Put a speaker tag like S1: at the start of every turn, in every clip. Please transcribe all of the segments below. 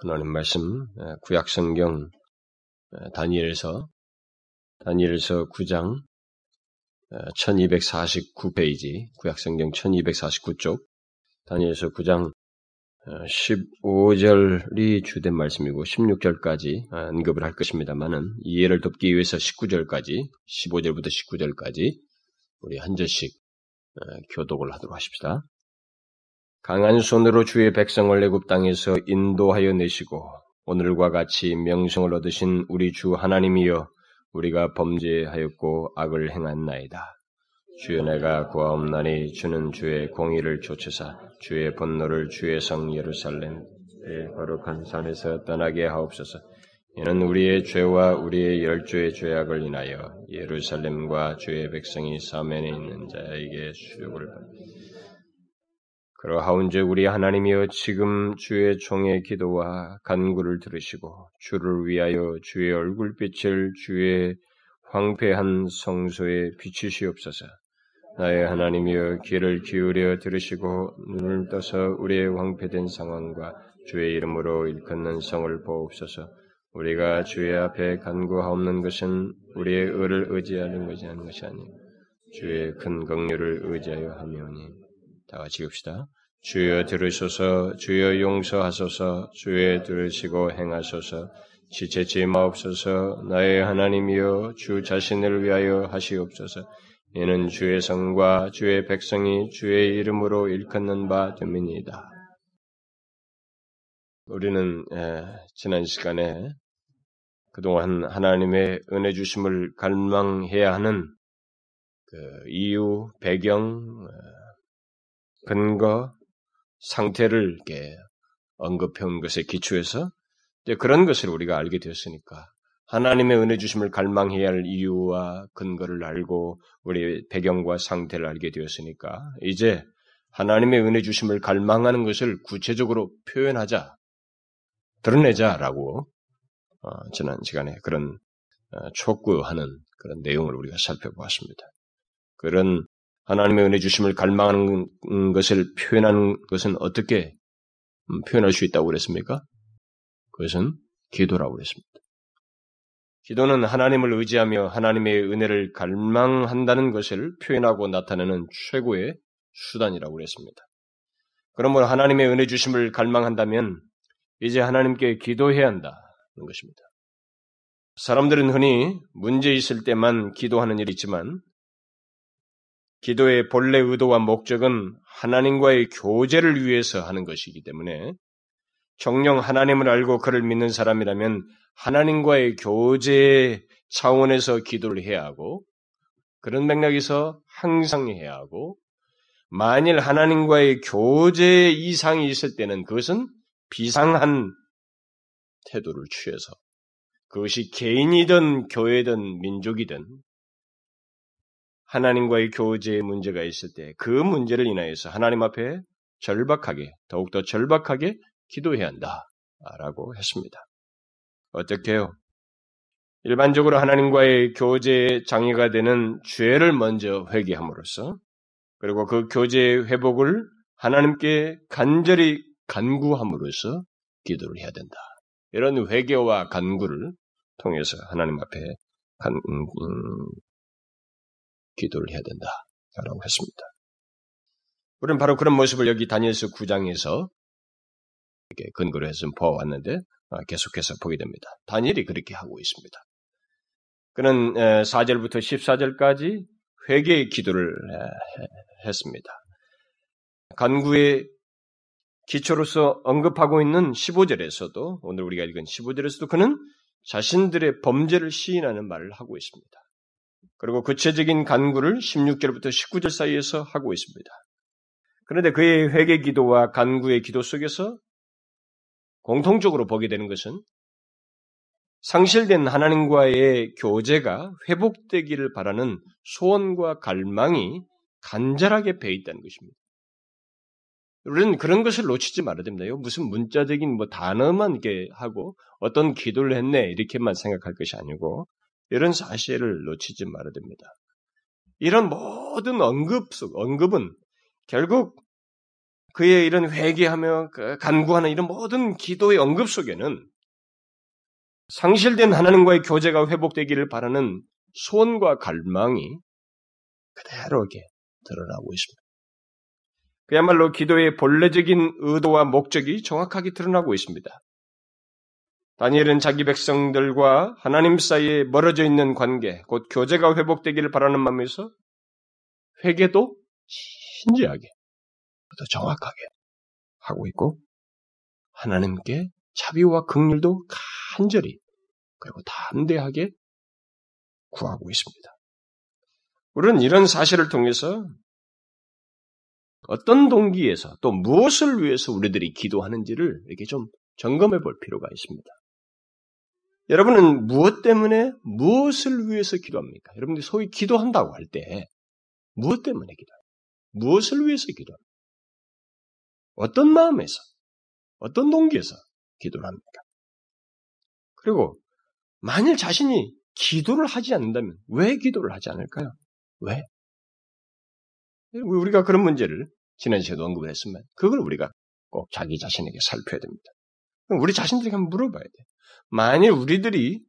S1: 하나님 말씀 구약 성경 다니엘서 다니엘서 9장 1249페이지 구약 성경 1249쪽 다니엘서 9장 15절이 주된 말씀이고 16절까지 언급을 할 것입니다만은 이해를 돕기 위해서 19절까지 15절부터 19절까지 우리 한 절씩 교독을 하도록 하십시다. 강한 손으로 주의 백성을 애굽 땅에서 인도하여 내시고 오늘과 같이 명성을 얻으신 우리 주 하나님이여 우리가 범죄하였고 악을 행한 나이다. 주여 내가 구하옵나니 주는 주의 공의를 좇으사 주의 분노를 주의 성 예루살렘 의 거룩한 산에서 떠나게 하옵소서. 이는 우리의 죄와 우리의 열조의 죄악을 인하여 예루살렘과 주의 백성이 사면에 있는 자에게 수욕을 받 그러하온즉 우리 하나님이여 지금 주의 종의 기도와 간구를 들으시고 주를 위하여 주의 얼굴빛을 주의 황폐한 성소에 비추시옵소서. 나의 하나님이여 귀를 기울여 들으시고 눈을 떠서 우리의 황폐된 상황과 주의 이름으로 일컫는 성을 보옵소서. 우리가 주의 앞에 간구하옵는 것은 우리의 의를 의지하는 것이 아닌 것이 주의 큰 긍휼을 의지하여 하며니 다 같이 읽읍시다. 주여 들으소서, 주여 용서하소서, 주여 들으시고 행하소서, 지체지 마옵소서, 나의 하나님이여 주 자신을 위하여 하시옵소서. 이는 주의 성과 주의 백성이 주의 이름으로 일컫는 바 됨이니이다. 우리는 에, 지난 시간에 그동안 하나님의 은혜 주심을 갈망해야 하는 그 이유, 배경, 근거, 상태를 이렇게 언급해 온 것에 기초해서 그런 것을 우리가 알게 되었으니까 하나님의 은혜 주심을 갈망해야 할 이유와 근거를 알고 우리 배경과 상태를 알게 되었으니까 이제 하나님의 은혜 주심을 갈망하는 것을 구체적으로 표현하자, 드러내자라고 어, 지난 시간에 그런 어, 촉구하는 그런 내용을 우리가 살펴보았습니다. 그런 하나님의 은혜 주심을 갈망하는 것을 표현하는 것은 어떻게 음, 표현할 수 있다고 그랬습니까? 그것은 기도라고 그랬습니다. 기도는 하나님을 의지하며 하나님의 은혜를 갈망한다는 것을 표현하고 나타내는 최고의 수단이라고 그랬습니다. 그러므로 하나님의 은혜 주심을 갈망한다면 이제 하나님께 기도해야 한다는 것입니다. 사람들은 흔히 문제 있을 때만 기도하는 일이 있지만 기도의 본래 의도와 목적은 하나님과의 교제를 위해서 하는 것이기 때문에 정령 하나님을 알고 그를 믿는 사람이라면 하나님과의 교제 차원에서 기도를 해야 하고 그런 맥락에서 항상 해야 하고 만일 하나님과의 교제 이상이 있을 때는 그것은 비상한 태도를 취해서 그것이 개인이든 교회든 민족이든 하나님과의 교제에 문제가 있을 때 그 문제를 인하여서 하나님 앞에 절박하게, 더욱더 절박하게 기도해야 한다. 라고 했습니다. 어떻게요? 일반적으로 하나님과의 교제에 장애가 되는 죄를 먼저 회개함으로써 그리고 그 교제의 회복을 하나님께 간절히 간구함으로써 기도를 해야 된다. 이런 회개와 간구를 통해서 하나님 앞에 간, 음, 음, 기도를 해야 된다 라고 했습니다. 우리는 바로 그런 모습을 여기 다니엘서 9장에서 이렇게 근거로 해서 보아왔는데 아, 계속해서 보게 됩니다. 다니엘이 그렇게 하고 있습니다. 그는 4절부터 14절까지 회개의 기도를 했습니다. 간구의 기초로서 언급하고 있는 15절에서도 오늘 우리가 읽은 15절에서도 그는 자신들의 범죄를 시인하는 말을 하고 있습니다. 그리고 구체적인 간구를 16절부터 19절 사이에서 하고 있습니다. 그런데 그의 회개 기도와 간구의 기도 속에서 공통적으로 보게 되는 것은 상실된 하나님과의 교제가 회복되기를 바라는 소원과 갈망이 간절하게 배어 있다는 것입니다. 우리는 그런 것을 놓치지 말아야 됩니다. 무슨 문자적인 뭐 단어만 이렇게 하고 어떤 기도를 했네 이렇게만 생각할 것이 아니고 이런 사실을 놓치지 말아야 됩니다. 이런 모든 언급 속, 언급은 결국 그의 이런 회개하며 그 간구하는 이런 모든 기도의 언급 속에는 상실된 하나님과의 교제가 회복되기를 바라는 소원과 갈망이 그대로 이렇게 드러나고 있습니다. 그야말로 기도의 본래적인 의도와 목적이 정확하게 드러나고 있습니다. 다니엘은 자기 백성들과 하나님 사이에 멀어져 있는 관계, 곧 교제가 회복되기를 바라는 마음에서 회개도 신지하게, 더 정확하게 하고 있고, 하나님께 자비와 극률도 간절히, 그리고 담대하게 구하고 있습니다. 우리는 이런 사실을 통해서 어떤 동기에서 또 무엇을 위해서 우리들이 기도하는지를 이렇게 좀 점검해 볼 필요가 있습니다. 여러분은 무엇 때문에 무엇을 위해서 기도합니까? 여러분들이 소위 기도한다고 할 때 무엇 때문에 기도해요? 무엇을 위해서 기도합니까? 어떤 마음에서, 어떤 동기에서 기도를 합니까? 그리고 만일 자신이 기도를 하지 않는다면 왜 기도를 하지 않을까요? 왜? 우리가 그런 문제를 지난 시간에도 언급을 했으면 그걸 우리가 꼭 자기 자신에게 살펴야 됩니다. 우리 자신들에게 한번 물어봐야 돼. 만일 우리들이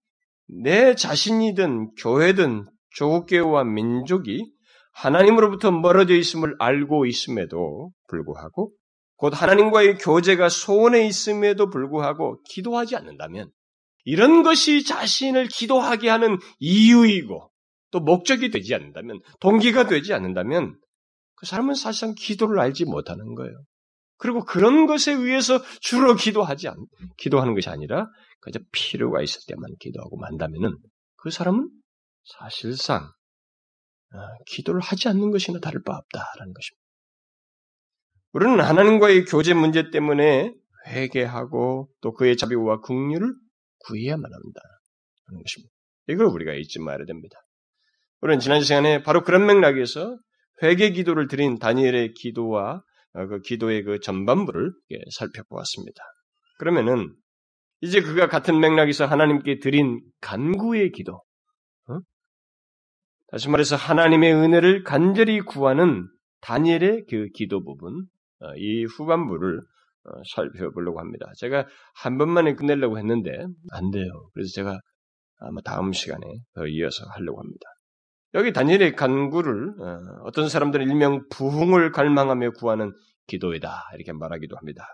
S1: 내 자신이든 교회든 조국교회와 민족이 하나님으로부터 멀어져 있음을 알고 있음에도 불구하고 곧 하나님과의 교제가 소원에 있음에도 불구하고 기도하지 않는다면 이런 것이 자신을 기도하게 하는 이유이고 또 목적이 되지 않는다면 동기가 되지 않는다면 그 사람은 사실상 기도를 알지 못하는 거예요. 그리고 그런 것에 의해서 주로 기도하지 않, 기도하는 것이 아니라 그저 필요가 있을 때만 기도하고 만다면은 그 사람은 사실상 어, 기도를 하지 않는 것이나 다를 바 없다라는 것입니다. 우리는 하나님과의 교제 문제 때문에 회개하고 또 그의 자비와 긍휼을 구해야만 한다. 하는 것입니다. 이걸 우리가 잊지 말아야 됩니다. 우리는 지난 시간에 바로 그런 맥락에서 회개 기도를 드린 다니엘의 기도와 어, 그 기도의 그 전반부를 살펴보았습니다. 그러면은 이제 그가 같은 맥락에서 하나님께 드린 간구의 기도, 어? 다시 말해서 하나님의 은혜를 간절히 구하는 다니엘의 그 기도 부분, 어, 이 후반부를 어, 살펴보려고 합니다. 제가 한 번만에 끝내려고 했는데 안 돼요. 그래서 제가 아마 다음 시간에 더 이어서 하려고 합니다. 여기 다니엘의 간구를 어, 어떤 사람들은 일명 부흥을 갈망하며 구하는 기도이다 이렇게 말하기도 합니다.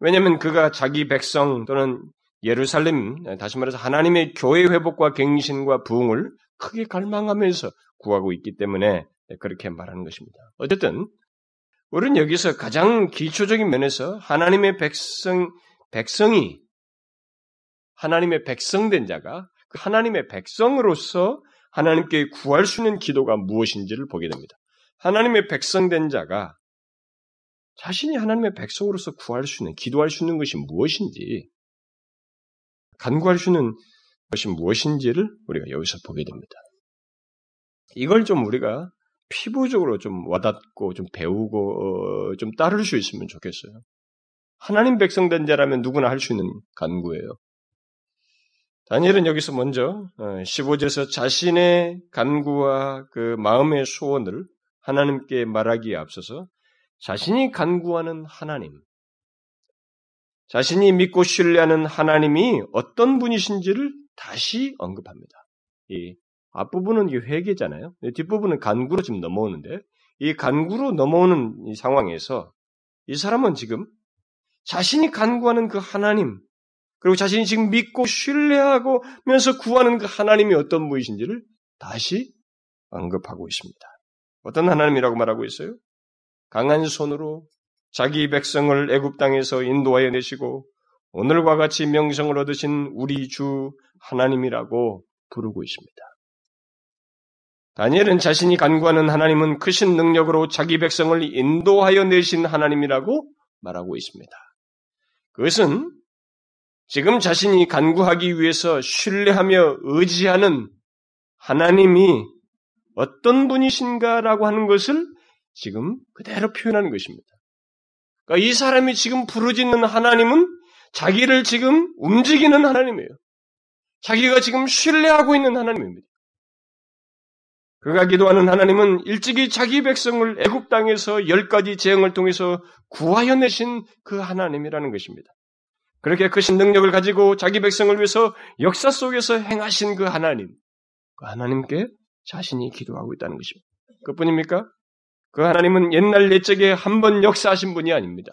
S1: 왜냐하면 그가 자기 백성 또는 예루살렘 다시 말해서 하나님의 교회 회복과 갱신과 부흥을 크게 갈망하면서 구하고 있기 때문에 그렇게 말하는 것입니다. 어쨌든 우리는 여기서 가장 기초적인 면에서 하나님의 백성 백성이 하나님의 백성된 자가 그 하나님의 백성으로서 하나님께 구할 수 있는 기도가 무엇인지를 보게 됩니다. 하나님의 백성된 자가 자신이 하나님의 백성으로서 구할 수 있는, 기도할 수 있는 것이 무엇인지, 간구할 수 있는 것이 무엇인지를 우리가 여기서 보게 됩니다. 이걸 좀 우리가 피부적으로 좀 와닿고 좀 배우고 어, 좀 따를 수 있으면 좋겠어요. 하나님 백성된 자라면 누구나 할 수 있는 간구예요. 다니엘은 여기서 먼저 15절에서 어, 자신의 간구와 그 마음의 소원을 하나님께 말하기에 앞서서 자신이 간구하는 하나님, 자신이 믿고 신뢰하는 하나님이 어떤 분이신지를 다시 언급합니다. 이 앞부분은 이 회개잖아요. 뒷부분은 간구로 지금 넘어오는데 이 간구로 넘어오는 이 상황에서 이 사람은 지금 자신이 간구하는 그 하나님, 그리고 자신이 지금 믿고 신뢰하고면서 구하는 그 하나님이 어떤 분이신지를 다시 언급하고 있습니다. 어떤 하나님이라고 말하고 있어요? 강한 손으로 자기 백성을 애굽 땅에서 인도하여 내시고 오늘과 같이 명성을 얻으신 우리 주 하나님이라고 부르고 있습니다. 다니엘은 자신이 간구하는 하나님은 크신 능력으로 자기 백성을 인도하여 내신 하나님이라고 말하고 있습니다. 그것은 지금 자신이 간구하기 위해서 신뢰하며 의지하는 하나님이 어떤 분이신가라고 하는 것을 지금 그대로 표현하는 것입니다. 그러니까 이 사람이 지금 부르짖는 하나님은 자기를 지금 움직이는 하나님이에요. 자기가 지금 신뢰하고 있는 하나님입니다. 그가 기도하는 하나님은 일찍이 자기 백성을 애굽 땅에서 열 가지 재앙을 통해서 구하여 내신 그 하나님이라는 것입니다. 그렇게 크신 능력을 가지고 자기 백성을 위해서 역사 속에서 행하신 그 하나님, 그 하나님께 자신이 기도하고 있다는 것입니다. 그뿐입니까? 그 하나님은 옛날 옛적에 한 번 역사하신 분이 아닙니다.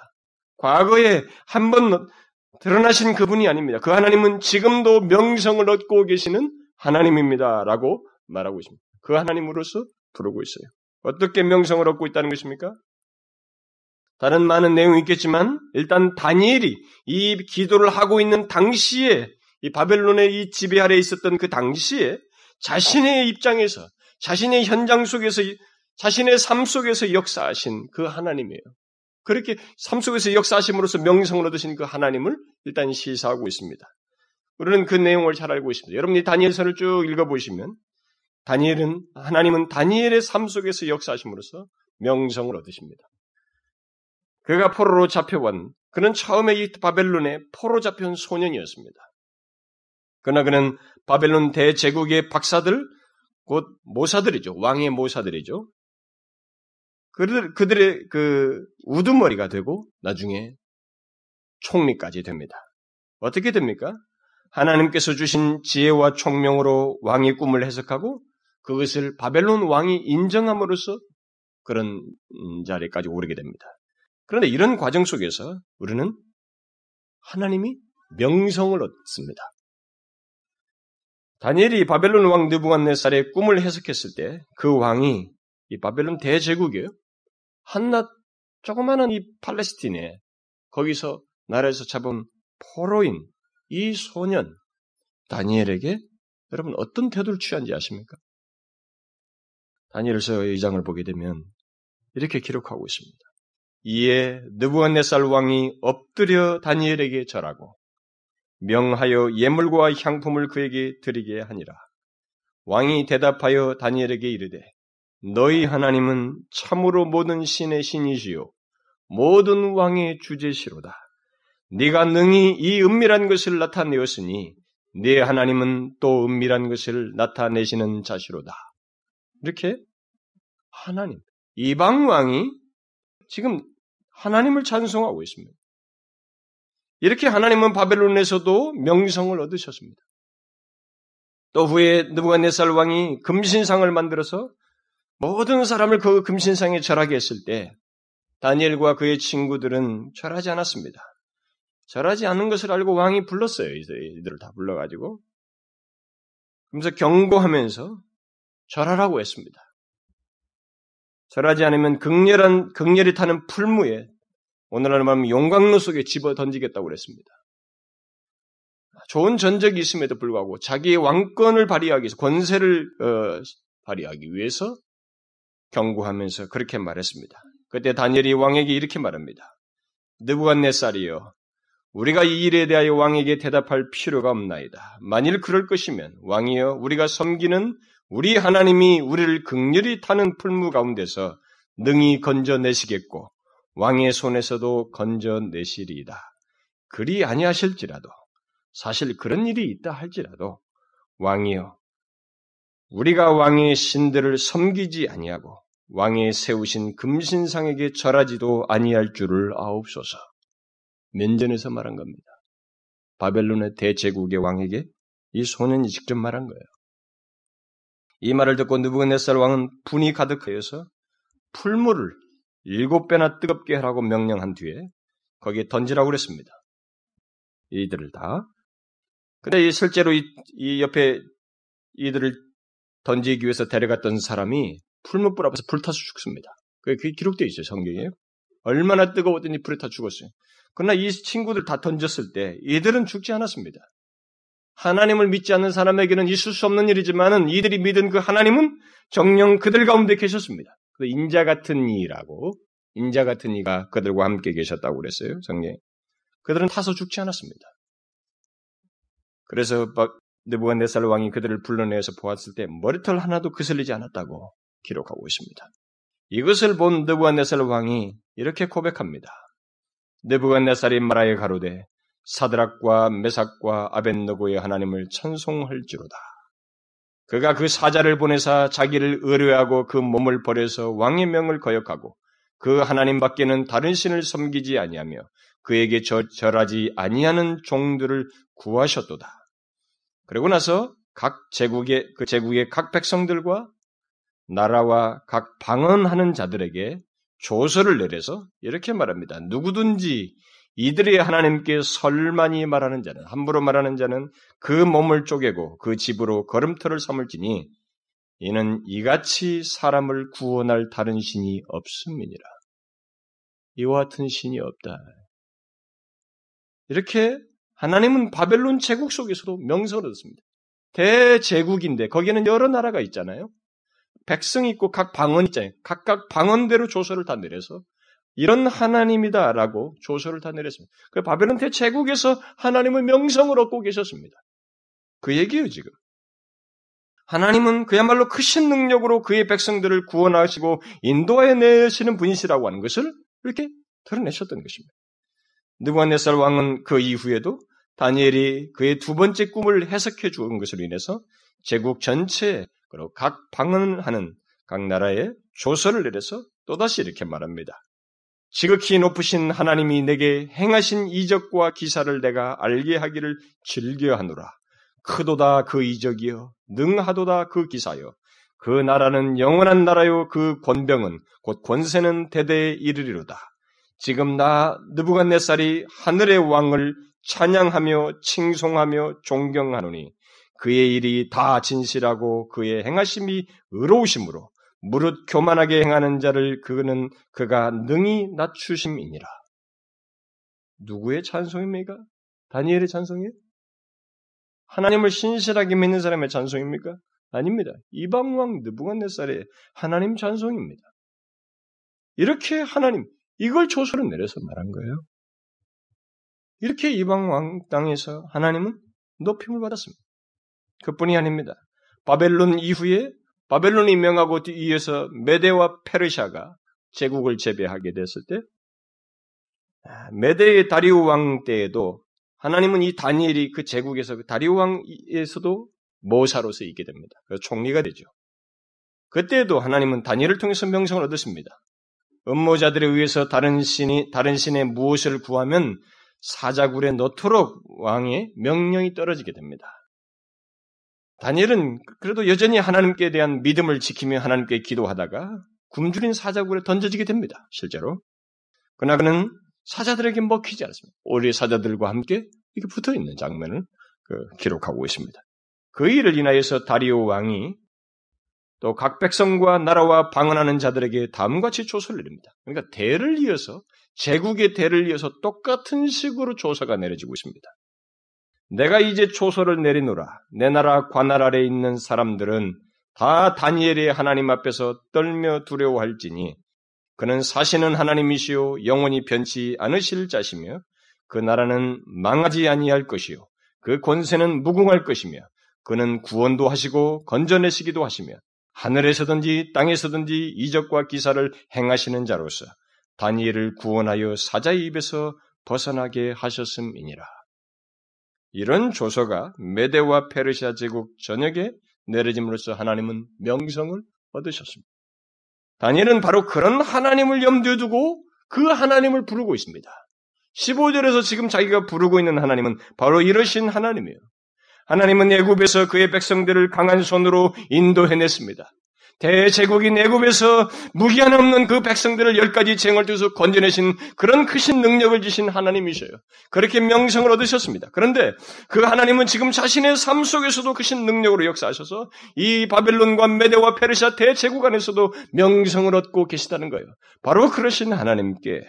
S1: 과거에 한 번 드러나신 그분이 아닙니다. 그 하나님은 지금도 명성을 얻고 계시는 하나님입니다. 라고 말하고 있습니다. 그 하나님으로서 부르고 있어요. 어떻게 명성을 얻고 있다는 것입니까? 다른 많은 내용이 있겠지만 일단 다니엘이 이 기도를 하고 있는 당시에 이 바벨론의 이 지배 아래 있었던 그 당시에 자신의 입장에서 자신의 현장 속에서 자신의 삶 속에서 역사하신 그 하나님이에요. 그렇게 삶 속에서 역사하심으로써 명성을 얻으신 그 하나님을 일단 시사하고 있습니다. 우리는 그 내용을 잘 알고 있습니다. 여러분이 다니엘서를 쭉 읽어보시면 다니엘은 하나님은 다니엘의 삶 속에서 역사하심으로써 명성을 얻으십니다. 그가 포로로 잡혀온 그는 처음에 이 바벨론에 포로 잡혀온 소년이었습니다. 그러나 그는 바벨론 대제국의 박사들 곧 모사들이죠. 왕의 모사들이죠. 그들, 그들의 그 우두머리가 되고 나중에 총리까지 됩니다. 어떻게 됩니까? 하나님께서 주신 지혜와 총명으로 왕의 꿈을 해석하고 그것을 바벨론 왕이 인정함으로써 그런 자리까지 오르게 됩니다. 그런데 이런 과정 속에서 우리는 하나님이 명성을 얻습니다. 다니엘이 바벨론 왕 느부갓네살의 꿈을 해석했을 때 그 왕이 이 바벨론 대제국이에요. 한낱 조그마한 이 팔레스틴에 거기서 나라에서 잡은 포로인 이 소년 다니엘에게 여러분 어떤 태도를 취한지 아십니까? 다니엘서 2장을 보게 되면 이렇게 기록하고 있습니다. 이에 느부갓네살 왕이 엎드려 다니엘에게 절하고 명하여 예물과 향품을 그에게 드리게 하니라. 왕이 대답하여 다니엘에게 이르되 너희 하나님은 참으로 모든 신의 신이시요 모든 왕의 주제시로다. 네가 능히 이 은밀한 것을 나타내었으니 네 하나님은 또 은밀한 것을 나타내시는 자시로다. 이렇게 하나님, 이방 왕이 지금 하나님을 찬송하고 있습니다. 이렇게 하나님은 바벨론에서도 명성을 얻으셨습니다. 또 후에 느부갓네살 왕이 금신상을 만들어서 모든 사람을 그 금신상에 절하게 했을 때 다니엘과 그의 친구들은 절하지 않았습니다. 절하지 않는 것을 알고 왕이 불렀어요. 이들을 다 불러가지고. 그러면서 경고하면서 절하라고 했습니다. 절하지 않으면 극렬한, 극렬히 타는 풀무에 오늘날 말하면 용광로 속에 집어 던지겠다고 그랬습니다. 좋은 전적이 있음에도 불구하고 자기의 왕권을 발휘하기 위해서 권세를 어, 발휘하기 위해서 경고하면서 그렇게 말했습니다. 그때 다니엘이 왕에게 이렇게 말합니다. 느부갓네살이여 우리가 이 일에 대하여 왕에게 대답할 필요가 없나이다. 만일 그럴 것이면 왕이여 우리가 섬기는 우리 하나님이 우리를 극렬히 타는 풀무 가운데서 능히 건져내시겠고 왕의 손에서도 건져내시리이다. 그리 아니하실지라도 사실 그런 일이 있다 할지라도 왕이여 우리가 왕의 신들을 섬기지 아니하고 왕의 세우신 금신상에게 절하지도 아니할 줄을 아옵소서. 면전에서 말한 겁니다. 바벨론의 대제국의 왕에게 이 소년이 직접 말한 거예요. 이 말을 듣고 느부갓네살 왕은 분이 가득하여서 풀물을 일곱 배나 뜨겁게 하라고 명령한 뒤에 거기에 던지라고 그랬습니다. 이들을 다. 근데 실제로 이, 이 옆에 이들을 던지기 위해서 데려갔던 사람이 풀무불 앞에서 불타서 죽습니다. 그게 기록되어 있어요, 성경에. 얼마나 뜨거웠더니 불에 타 죽었어요. 그러나 이 친구들 다 던졌을 때 이들은 죽지 않았습니다. 하나님을 믿지 않는 사람에게는 있을 수 없는 일이지만은 이들이 믿은 그 하나님은 정령 그들 가운데 계셨습니다. 그 인자 같은 이라고 인자 같은 이가 그들과 함께 계셨다고 그랬어요. 성경. 그들은 타서 죽지 않았습니다. 그래서 느부갓네살 왕이 그들을 불러내서 보았을 때 머리털 하나도 그슬리지 않았다고 기록하고 있습니다. 이것을 본 느부갓네살 왕이 이렇게 고백합니다. 느부갓네살이 말하여 가로되 사드락과 메삭과 아벤노고의 하나님을 찬송할지로다. 그가 그 사자를 보내사 자기를 의뢰하고 그 몸을 버려서 왕의 명을 거역하고 그 하나님 밖에는 다른 신을 섬기지 아니하며 그에게 절, 절하지 아니하는 종들을 구하셨도다. 그러고 나서 각 제국의 그 제국의 각 백성들과 나라와 각 방언하는 자들에게 조서를 내려서 이렇게 말합니다. 누구든지 이들이 하나님께 설만이 말하는 자는 함부로 말하는 자는 그 몸을 쪼개고 그 집으로 걸음터를 삼을지니 이는 이같이 사람을 구원할 다른 신이 없음이니라. 이와 같은 신이 없다. 이렇게 하나님은 바벨론 제국 속에서도 명성을 얻습니다. 대제국인데 거기에는 여러 나라가 있잖아요. 백성이 있고 각 방언 있잖아요. 각각 방언대로 조서를 다 내려서 이런 하나님이다라고 조서를 다 내렸습니다. 그 바벨론 대제국에서 하나님의 명성을 얻고 계셨습니다. 그 얘기예요, 지금. 하나님은 그야말로 크신 능력으로 그의 백성들을 구원하시고 인도해 내시는 분이시라고 하는 것을 이렇게 드러내셨던 것입니다. 느부갓네살 왕은 그 이후에도 다니엘이 그의 두 번째 꿈을 해석해 주은 것으로 인해서 제국 전체에 그리고 각 방언하는 각 나라에 조서를 내려서 또다시 이렇게 말합니다. 지극히 높으신 하나님이 내게 행하신 이적과 기사를 내가 알게 하기를 즐겨하노라. 크도다 그 이적이여, 능하도다 그 기사여. 그 나라는 영원한 나라요, 그 권병은 곧 권세는 대대에 이르리로다. 지금 나 느부갓네살이 하늘의 왕을 찬양하며 칭송하며 존경하노니 그의 일이 다 진실하고 그의 행하심이 의로우심으로 무릇 교만하게 행하는 자를 그는 그가 능히 낮추심이니라. 누구의 찬송입니까? 다니엘의 찬송이에요? 하나님을 신실하게 믿는 사람의 찬송입니까? 아닙니다. 이방왕 느부갓네살의 하나님 찬송입니다. 이렇게 하나님 이걸 조서를 내려서 말한 거예요. 이렇게 이방 왕 땅에서 하나님은 높임을 받았습니다. 그뿐이 아닙니다. 바벨론 이후에 바벨론이 명하고 뒤에서 메데와 페르시아가 제국을 재배하게 됐을 때 아, 메데의 다리우 왕 때에도 하나님은 이 다니엘이 그 제국에서 그 다리우 왕에서도 모사로서 있게 됩니다. 그래서 총리가 되죠. 그때도 하나님은 다니엘을 통해서 명성을 얻었습니다. 음모자들에 의해서 다른 신이 다른 신의 무엇을 구하면 사자굴에 넣도록 왕의 명령이 떨어지게 됩니다. 다니엘은 그래도 여전히 하나님께 대한 믿음을 지키며 하나님께 기도하다가 굶주린 사자굴에 던져지게 됩니다. 실제로. 그러나 그는 사자들에게 먹히지 않습니다. 오리 사자들과 함께 이렇게 붙어 있는 장면을 그 기록하고 있습니다. 그 일을 인하여서 다리오 왕이 또 각 백성과 나라와 방언하는 자들에게 다음과 같이 조서를 내립니다. 그러니까 대를 이어서 제국의 대를 이어서 똑같은 식으로 조서가 내려지고 있습니다. 내가 이제 초소를 내리노라. 내 나라 관할 아래 있는 사람들은 다 다니엘의 하나님 앞에서 떨며 두려워할지니 그는 사시는 하나님이시요 영원히 변치 않으실 자시며 그 나라는 망하지 아니할 것이요 그 권세는 무궁할 것이며 그는 구원도 하시고 건져내시기도 하시며 하늘에서든지 땅에서든지 이적과 기사를 행하시는 자로서 다니엘을 구원하여 사자의 입에서 벗어나게 하셨음이니라. 이런 조서가 메데와 페르시아 제국 전역에 내려짐으로써 하나님은 명성을 얻으셨습니다. 다니엘은 바로 그런 하나님을 염두에 두고 그 하나님을 부르고 있습니다. 15절에서 지금 자기가 부르고 있는 하나님은 바로 이러신 하나님이에요. 하나님은 애굽에서 그의 백성들을 강한 손으로 인도해냈습니다. 대제국인 애굽에서 무기한 없는 그 백성들을 열 가지 쟁을 두서 건져내신 그런 크신 능력을 주신 하나님이셔요. 그렇게 명성을 얻으셨습니다. 그런데 그 하나님은 지금 자신의 삶 속에서도 크신 능력으로 역사하셔서 이 바벨론과 메데와 페르시아 대제국 안에서도 명성을 얻고 계시다는 거예요. 바로 그러신 하나님께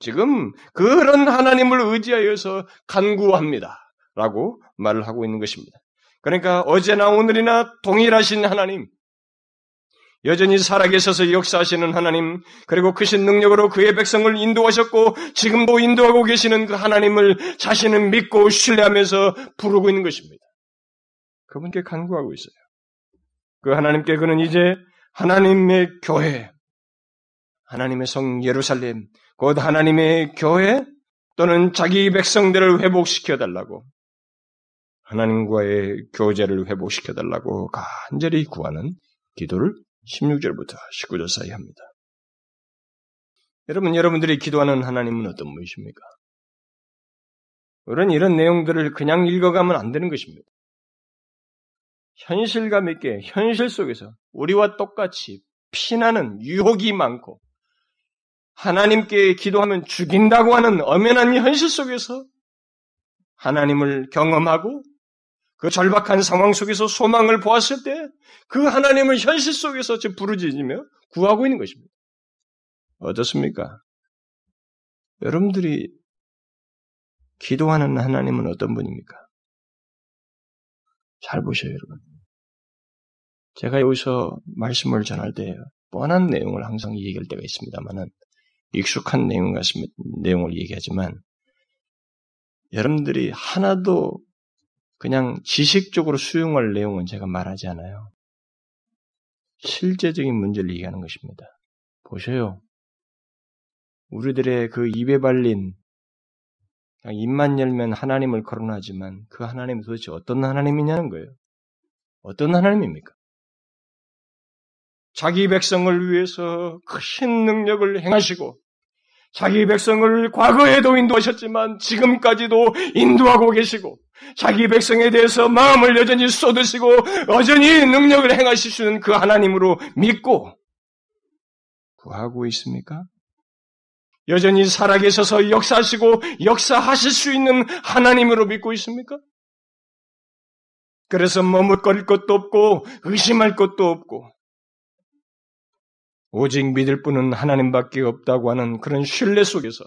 S1: 지금 그런 하나님을 의지하여서 간구합니다. 라고 말을 하고 있는 것입니다. 그러니까 어제나 오늘이나 동일하신 하나님, 여전히 살아계셔서 역사하시는 하나님, 그리고 크신 능력으로 그의 백성을 인도하셨고, 지금도 인도하고 계시는 그 하나님을 자신은 믿고 신뢰하면서 부르고 있는 것입니다. 그분께 간구하고 있어요. 그 하나님께 그는 이제 하나님의 교회, 하나님의 성 예루살렘, 곧 하나님의 교회 또는 자기 백성들을 회복시켜 달라고 하나님과의 교제를 회복시켜 달라고 간절히 구하는 기도를 16절부터 19절 사이 합니다. 여러분, 여러분들이 기도하는 하나님은 어떤 분이십니까? 우리는 이런 내용들을 그냥 읽어가면 안 되는 것입니다. 현실감 있게 현실 속에서 우리와 똑같이 피나는 유혹이 많고 하나님께 기도하면 죽인다고 하는 엄연한 현실 속에서 하나님을 경험하고 그 절박한 상황 속에서 소망을 보았을 때 그 하나님을 현실 속에서 부르짖으며 구하고 있는 것입니다. 어떻습니까? 여러분들이 기도하는 하나님은 어떤 분입니까? 잘 보셔요, 여러분. 제가 여기서 말씀을 전할 때 뻔한 내용을 항상 얘기할 때가 있습니다만은 익숙한 내용 같습니다. 내용을 얘기하지만 여러분들이 하나도 그냥 지식적으로 수용할 내용은 제가 말하지 않아요. 실제적인 문제를 얘기하는 것입니다. 보셔요. 우리들의 그 입에 발린 입만 열면 하나님을 거론하지만 그 하나님이 도대체 어떤 하나님이냐는 거예요. 어떤 하나님입니까? 자기 백성을 위해서 크신 능력을 행하시고 자기 백성을 과거에도 인도하셨지만 지금까지도 인도하고 계시고 자기 백성에 대해서 마음을 여전히 쏟으시고 여전히 능력을 있는 그 하나님으로 믿고 구하고 있습니까? 여전히 살아계셔서 역사하시고 역사하실 수 있는 하나님으로 믿고 있습니까? 그래서 머뭇거릴 것도 없고 의심할 것도 없고 오직 믿을 분은 하나님밖에 없다고 하는 그런 신뢰 속에서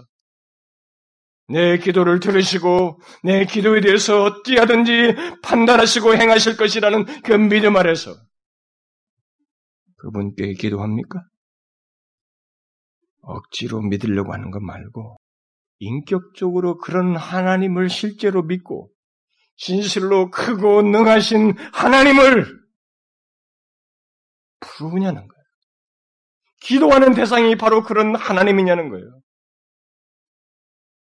S1: 내 기도를 들으시고 내 기도에 대해서 어찌하든지 판단하시고 행하실 것이라는 그 믿음 아래서 그분께 기도합니까? 억지로 믿으려고 하는 것 말고 인격적으로 그런 하나님을 실제로 믿고 진실로 크고 능하신 하나님을 부르냐는 거예요. 기도하는 대상이 바로 그런 하나님이냐는 거예요.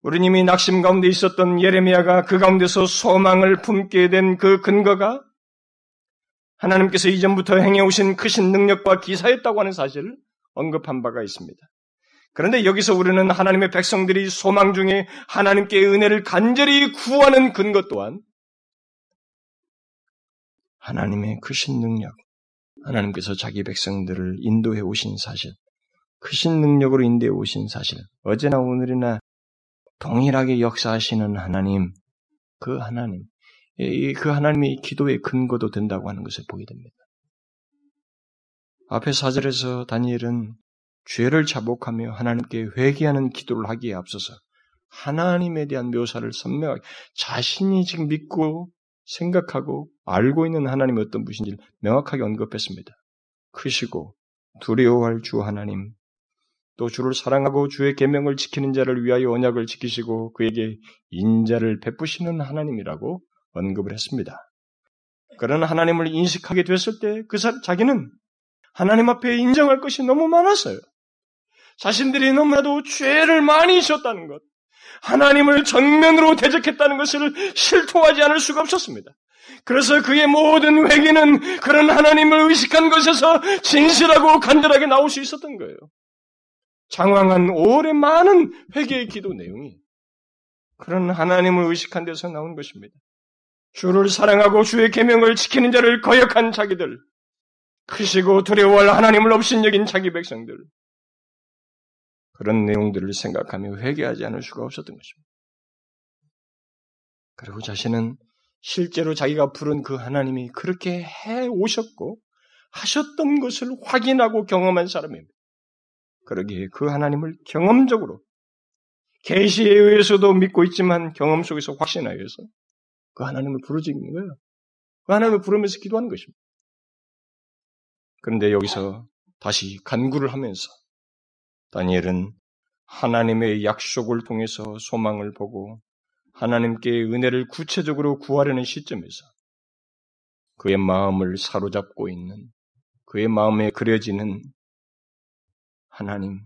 S1: 우리 님이 낙심 가운데 있었던 예레미야가 그 가운데서 소망을 품게 된 그 근거가 하나님께서 이전부터 행해오신 크신 능력과 기사였다고 하는 사실을 언급한 바가 있습니다. 그런데 여기서 우리는 하나님의 백성들이 소망 중에 하나님께 은혜를 간절히 구하는 근거 또한 하나님의 크신 능력, 하나님께서 자기 백성들을 인도해 오신 사실, 크신 능력으로 인도해 오신 사실, 어제나 오늘이나 동일하게 역사하시는 하나님, 그 하나님, 그 하나님이 기도의 근거도 된다고 하는 것을 보게 됩니다. 앞에 사절에서 다니엘은 죄를 자복하며 하나님께 회개하는 기도를 하기에 앞서서 하나님에 대한 묘사를 선명하게 자신이 지금 믿고 생각하고 알고 있는 하나님이 어떤 분인지를 명확하게 언급했습니다. 크시고 두려워할 주 하나님, 또 주를 사랑하고 주의 계명을 지키는 자를 위하여 언약을 지키시고 그에게 인자를 베푸시는 하나님이라고 언급을 했습니다. 그런 하나님을 인식하게 됐을 때 그 자기는 하나님 앞에 인정할 것이 너무 많았어요. 자신들이 너무나도 죄를 많이 지었다는 것, 하나님을 정면으로 대적했다는 것을 실토하지 않을 수가 없었습니다. 그래서 그의 모든 회개는 그런 하나님을 의식한 것에서 진실하고 간절하게 나올 수 있었던 거예요. 장황한 오래 많은 회개의 기도 내용이 그런 하나님을 의식한 데서 나온 것입니다. 주를 사랑하고 주의 계명을 지키는 자를 거역한 자기들, 크시고 두려워할 하나님을 없신여긴 자기 백성들, 그런 내용들을 생각하며 회개하지 않을 수가 없었던 것입니다. 그리고 자신은 실제로 자기가 부른 그 하나님이 그렇게 해 오셨고 하셨던 것을 확인하고 경험한 사람입니다. 그러기에 그 하나님을 경험적으로 계시에 의해서도 믿고 있지만 경험 속에서 확신하여서 그 하나님을 부르짖는 거예요. 그 하나님을 부르면서 기도하는 것입니다. 그런데 여기서 다시 간구를 하면서 다니엘은 하나님의 약속을 통해서 소망을 보고 하나님께 은혜를 구체적으로 구하려는 시점에서 그의 마음을 사로잡고 있는 그의 마음에 그려지는 하나님,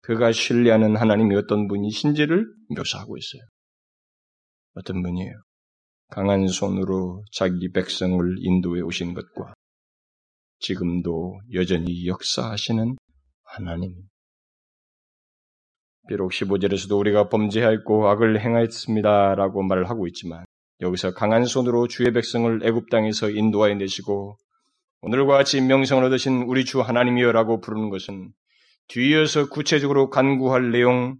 S1: 그가 신뢰하는 하나님이 어떤 분이신지를 묘사하고 있어요. 어떤 분이에요? 강한 손으로 자기 백성을 인도해 오신 것과 지금도 여전히 역사하시는 하나님. 비록 15절에서도 우리가 범죄하였고 악을 행하였습니다라고 말을 하고 있지만 여기서 강한 손으로 주의 백성을 애굽 땅에서 인도하여 내시고 오늘과 같이 명성을 얻으신 우리 주 하나님이여라고 부르는 것은 뒤이어서 구체적으로 간구할 내용,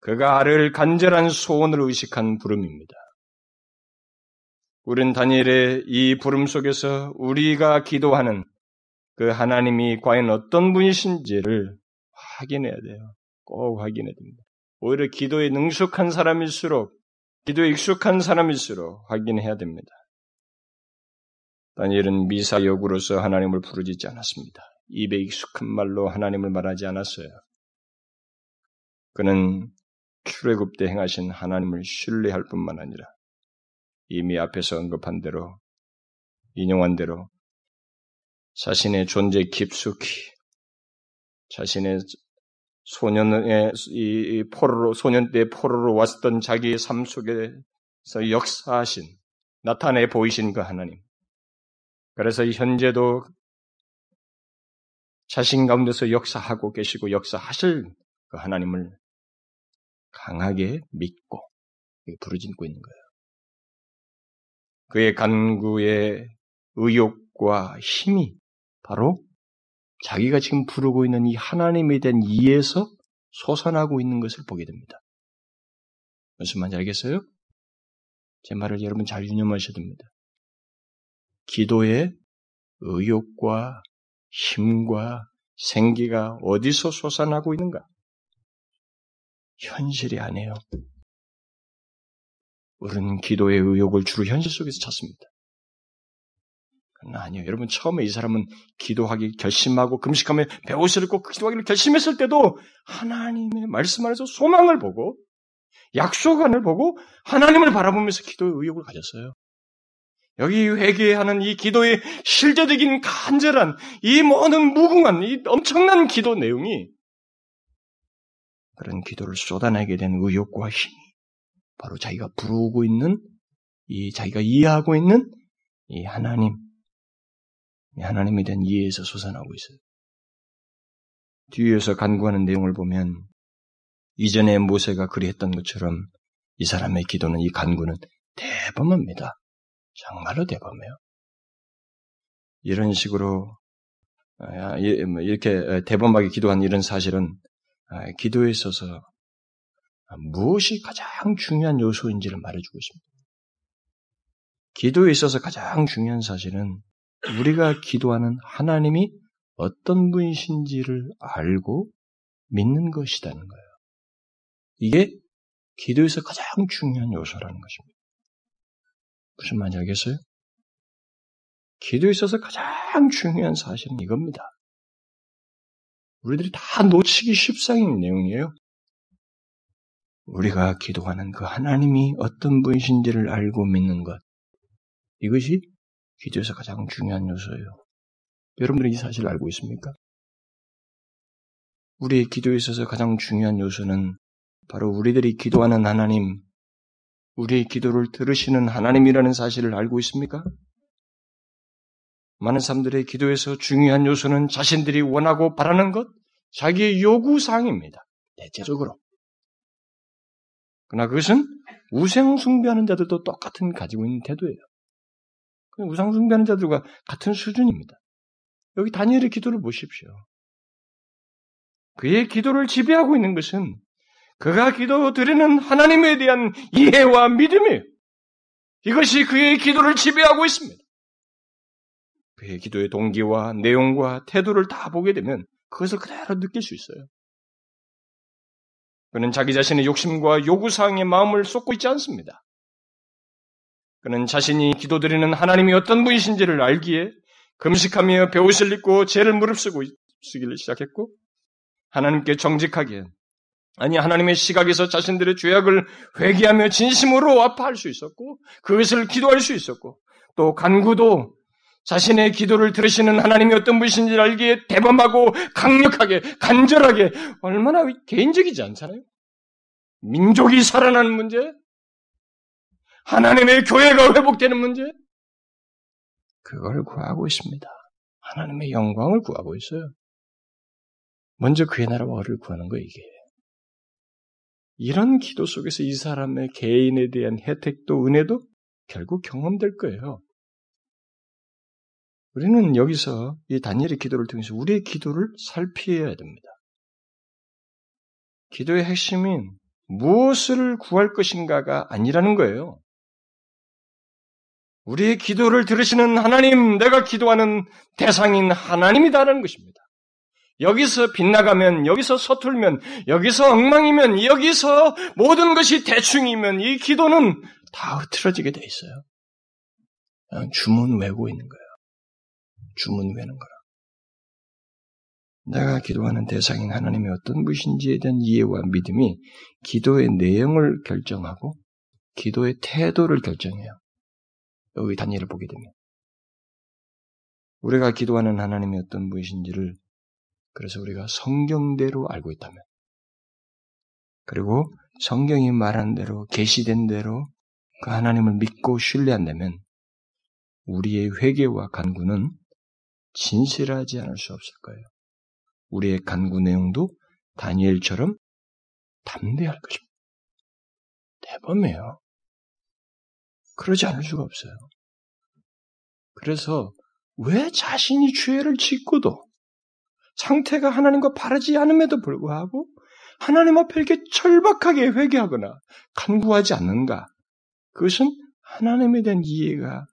S1: 그가 아를 간절한 소원을 의식한 부름입니다. 우린 다니엘의 이 부름 속에서 우리가 기도하는 그 하나님이 과연 어떤 분이신지를 확인해야 돼요. 꼭 확인해야 됩니다. 오히려 기도에 능숙한 사람일수록, 기도에 익숙한 사람일수록 확인해야 됩니다. 다니엘은 미사역으로서 하나님을 부르짖지 않았습니다. 입에 익숙한 말로 하나님을 말하지 않았어요. 그는 출애굽 때 행하신 하나님을 신뢰할 뿐만 아니라 이미 앞에서 언급한 대로 인용한 대로 자신의 존재 깊숙이 자신의 소년의 이 포로로 소년 때 포로로 왔던 자기의 삶 속에서 역사하신 나타내 보이신 그 하나님. 그래서 현재도 자신 가운데서 역사하고 계시고 역사하실 그 하나님을 강하게 믿고 부르짖고 있는 거예요. 그의 간구의 의욕과 힘이 바로 자기가 지금 부르고 있는 이 하나님에 대한 이해에서 솟아나고 있는 것을 보게 됩니다. 무슨 말인지 알겠어요? 제 말을 여러분 잘 유념하셔야 됩니다. 기도의 의욕과 힘과 생기가 어디서 솟아나고 있는가? 현실이 아니에요. 우리는 기도의 의욕을 주로 현실 속에서 찾습니다. 아니요. 여러분, 처음에 이 사람은 기도하기 결심하고 금식하며 배옷을 입고 기도하기를 결심했을 때도 하나님의 말씀 안에서 소망을 보고 약속안을 보고 하나님을 바라보면서 기도의 의욕을 가졌어요. 여기 회개하는 이 기도의 실제적인 간절한 이 모든 무궁한 이 엄청난 기도 내용이 그런 기도를 쏟아내게 된 의욕과 힘이 바로 자기가 부르고 있는 이 자기가 이해하고 있는 이 하나님, 이 하나님에 대한 이해에서 솟아나고 있어요. 뒤에서 간구하는 내용을 보면 이전에 모세가 그리했던 것처럼 이 사람의 기도는 이 간구는 대범합니다. 정말로 대범해요. 이런 식으로 아, 뭐 이렇게 대범하게 기도한 이런 사실은 아, 기도에 있어서 무엇이 가장 중요한 요소인지를 말해주고 있습니다. 기도에 있어서 가장 중요한 사실은 우리가 기도하는 하나님이 어떤 분이신지를 알고 믿는 것이라는 거예요. 이게 기도에서 가장 중요한 요소라는 것입니다. 무슨 말인지 알겠어요? 기도에 있어서 가장 중요한 사실은 이겁니다. 우리들이 다 놓치기 쉽상인 내용이에요. 우리가 기도하는 그 하나님이 어떤 분이신지를 알고 믿는 것. 이것이 기도에서 가장 중요한 요소예요. 여러분들이 이 사실을 알고 있습니까? 우리의 기도에 있어서 가장 중요한 요소는 바로 우리들이 기도하는 하나님, 우리의 기도를 들으시는 하나님이라는 사실을 알고 있습니까? 많은 사람들의 기도에서 중요한 요소는 자신들이 원하고 바라는 것, 자기의 요구사항입니다. 대체적으로. 그러나 그것은 우상숭배하는 자들도 똑같은 가지고 있는 태도예요. 우상 숭배하는 자들과 같은 수준입니다. 여기 다니엘의 기도를 보십시오. 그의 기도를 지배하고 있는 것은 그가 기도 드리는 하나님에 대한 이해와 믿음이에요. 이것이 그의 기도를 지배하고 있습니다. 그의 기도의 동기와 내용과 태도를 다 보게 되면 그것을 그대로 느낄 수 있어요. 그는 자기 자신의 욕심과 요구사항의 마음을 쏟고 있지 않습니다. 그는 자신이 기도드리는 하나님이 어떤 분이신지를 알기에 금식하며 배옷을 입고 죄를 무릅쓰고 쓰기를 시작했고 하나님께 정직하게 아니 하나님의 시각에서 자신들의 죄악을 회개하며 진심으로 아파할 수 있었고 그것을 기도할 수 있었고 또 간구도 자신의 기도를 들으시는 하나님이 어떤 분이신지 알기에 대범하고 강력하게 간절하게 얼마나 개인적이지 않잖아요. 민족이 살아나는 문제, 하나님의 교회가 회복되는 문제? 그걸 구하고 있습니다. 하나님의 영광을 구하고 있어요. 먼저 그의 나라와 를 구하는 거 이게. 이런 기도 속에서 이 사람의 개인에 대한 혜택도 은혜도 결국 경험될 거예요. 우리는 여기서 이 다니엘의 기도를 통해서 우리의 기도를 살피해야 됩니다. 기도의 핵심인 무엇을 구할 것인가가 아니라는 거예요. 우리의 기도를 들으시는 하나님, 내가 기도하는 대상인 하나님이다라는 것입니다. 여기서 빗나가면, 여기서 서툴면, 여기서 엉망이면, 여기서 모든 것이 대충이면 이 기도는 다 흐트러지게 돼 있어요. 그냥 주문 외고 있는 거예요. 주문 외는 거라. 내가 기도하는 대상인 하나님이 어떤 분이신지에 대한 이해와 믿음이 기도의 내용을 결정하고 기도의 태도를 결정해요. 여기 단위를 보게 되면. 우리가 기도하는 하나님이 어떤 분이신지를 그래서 우리가 성경대로 알고 있다면 그리고 성경이 말한 대로 계시된 대로 그 하나님을 믿고 신뢰한다면 우리의 회개와 간구는 진실하지 않을 수 없을 거예요. 우리의 간구 내용도 다니엘처럼 담대할 것입니다. 대범해요. 그러지 않을 수가 없어요. 그래서 왜 자신이 죄를 짓고도 상태가 하나님과 바르지 않음에도 불구하고 하나님 앞에 이렇게 철박하게 회개하거나 간구하지 않는가? 그것은 하나님에 대한 이해가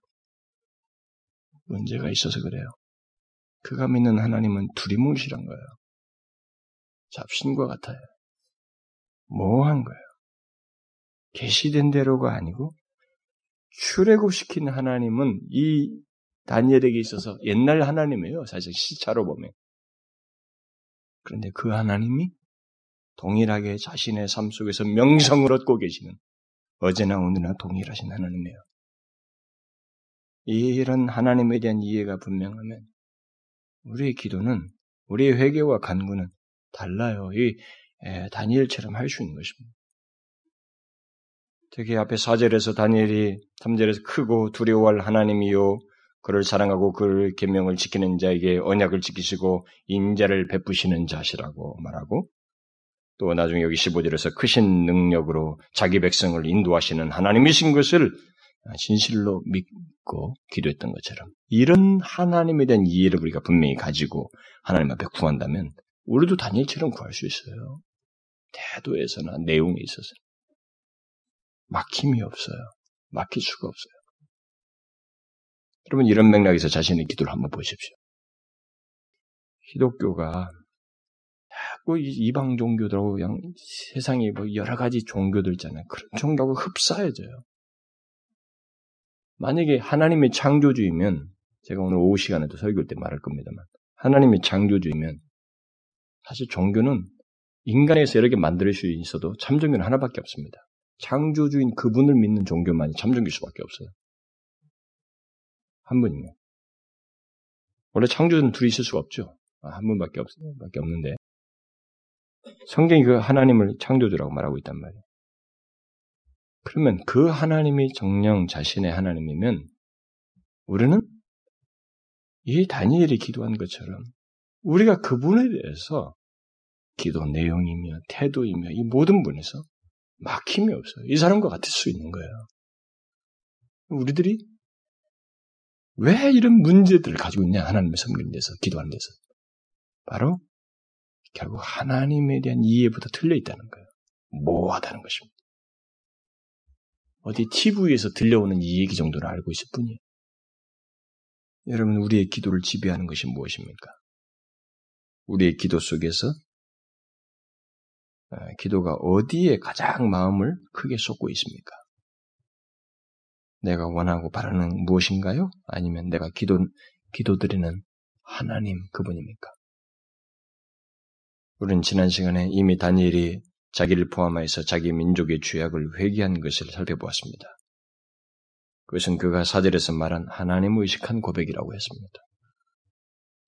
S1: 문제가 있어서 그래요. 그가 믿는 하나님은 두리뭉실한 거예요. 잡신과 같아요. 모호한 거예요. 계시된 대로가 아니고 출애굽시킨 하나님은 이 다니엘에게 있어서 옛날 하나님이에요. 사실 시차로 보면. 그런데 그 하나님이 동일하게 자신의 삶 속에서 명성을 얻고 계시는 어제나 오늘나 동일하신 하나님이에요. 이런 하나님에 대한 이해가 분명하면 우리의 기도는 우리의 회개와 간구는 달라요. 이 다니엘처럼 할 수 있는 것입니다. 특히 앞에 4절에서 다니엘이 3절에서 크고 두려워할 하나님이요 그를 사랑하고 그를 계명을 지키는 자에게 언약을 지키시고 인자를 베푸시는 자시라고 말하고 또 나중에 여기 15절에서 크신 능력으로 자기 백성을 인도하시는 하나님이신 것을 진실로 믿고 기도했던 것처럼 이런 하나님에 대한 이해를 우리가 분명히 가지고 하나님 앞에 구한다면 우리도 다니엘처럼 구할 수 있어요. 태도에서나 내용에 있어서 막힘이 없어요. 막힐 수가 없어요. 여러분 이런 맥락에서 자신의 기도를 한번 보십시오. 기독교가 자꾸 이방 종교들하고 그냥 세상에 뭐 여러 가지 종교들 있잖아요. 그런 종교하고 흡사해져요. 만약에 하나님의 창조주이면 제가 오늘 오후 시간에도 설교할 때 말할 겁니다만 하나님의 창조주이면 사실 종교는 인간에서 여러 개 만들 수 있어도 참종교는 하나밖에 없습니다. 창조주인 그분을 믿는 종교만이 참종교일 수밖에 없어요. 한 분이면. 원래 창조주는 둘이 있을 수가 없죠. 아, 한 분밖에 없, 밖에 없는데. 성경이 그 하나님을 창조주라고 말하고 있단 말이에요. 그러면 그 하나님이 정령 자신의 하나님이면 우리는 이 다니엘이 기도한 것처럼 우리가 그분에 대해서 기도 내용이며 태도이며 이 모든 분에서 막힘이 없어요. 이 사람과 같을 수 있는 거예요. 우리들이 왜 이런 문제들을 가지고 있냐? 하나님의 섬기는 데서, 기도하는 데서. 바로 결국 하나님에 대한 이해보다 틀려 있다는 거예요. 모호하다는 것입니다. 어디 TV에서 들려오는 이 얘기 정도는 알고 있을 뿐이에요. 여러분, 우리의 기도를 지배하는 것이 무엇입니까? 우리의 기도 속에서 아, 기도가 어디에 가장 마음을 크게 쏟고 있습니까? 내가 원하고 바라는 무엇인가요? 아니면 내가 기도, 기도드리는 하나님 그분입니까? 우리는 지난 시간에 이미 다니엘이 자기를 포함하여서 자기 민족의 죄악을 회개한 것을 살펴보았습니다. 그것은 그가 사절에서 말한 하나님 의식한 고백이라고 했습니다.